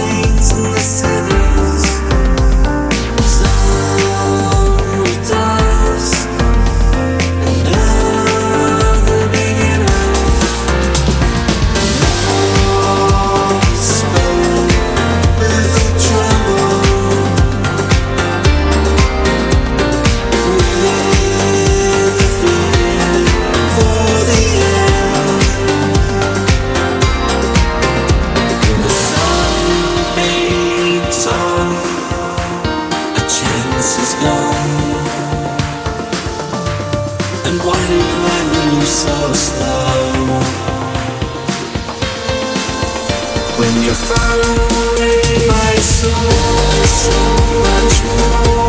saints in the city. so slow. When you're far away, my soul so much more.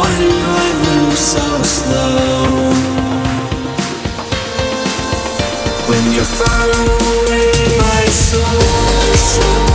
Why do I move so slow? When you're far away, my soul.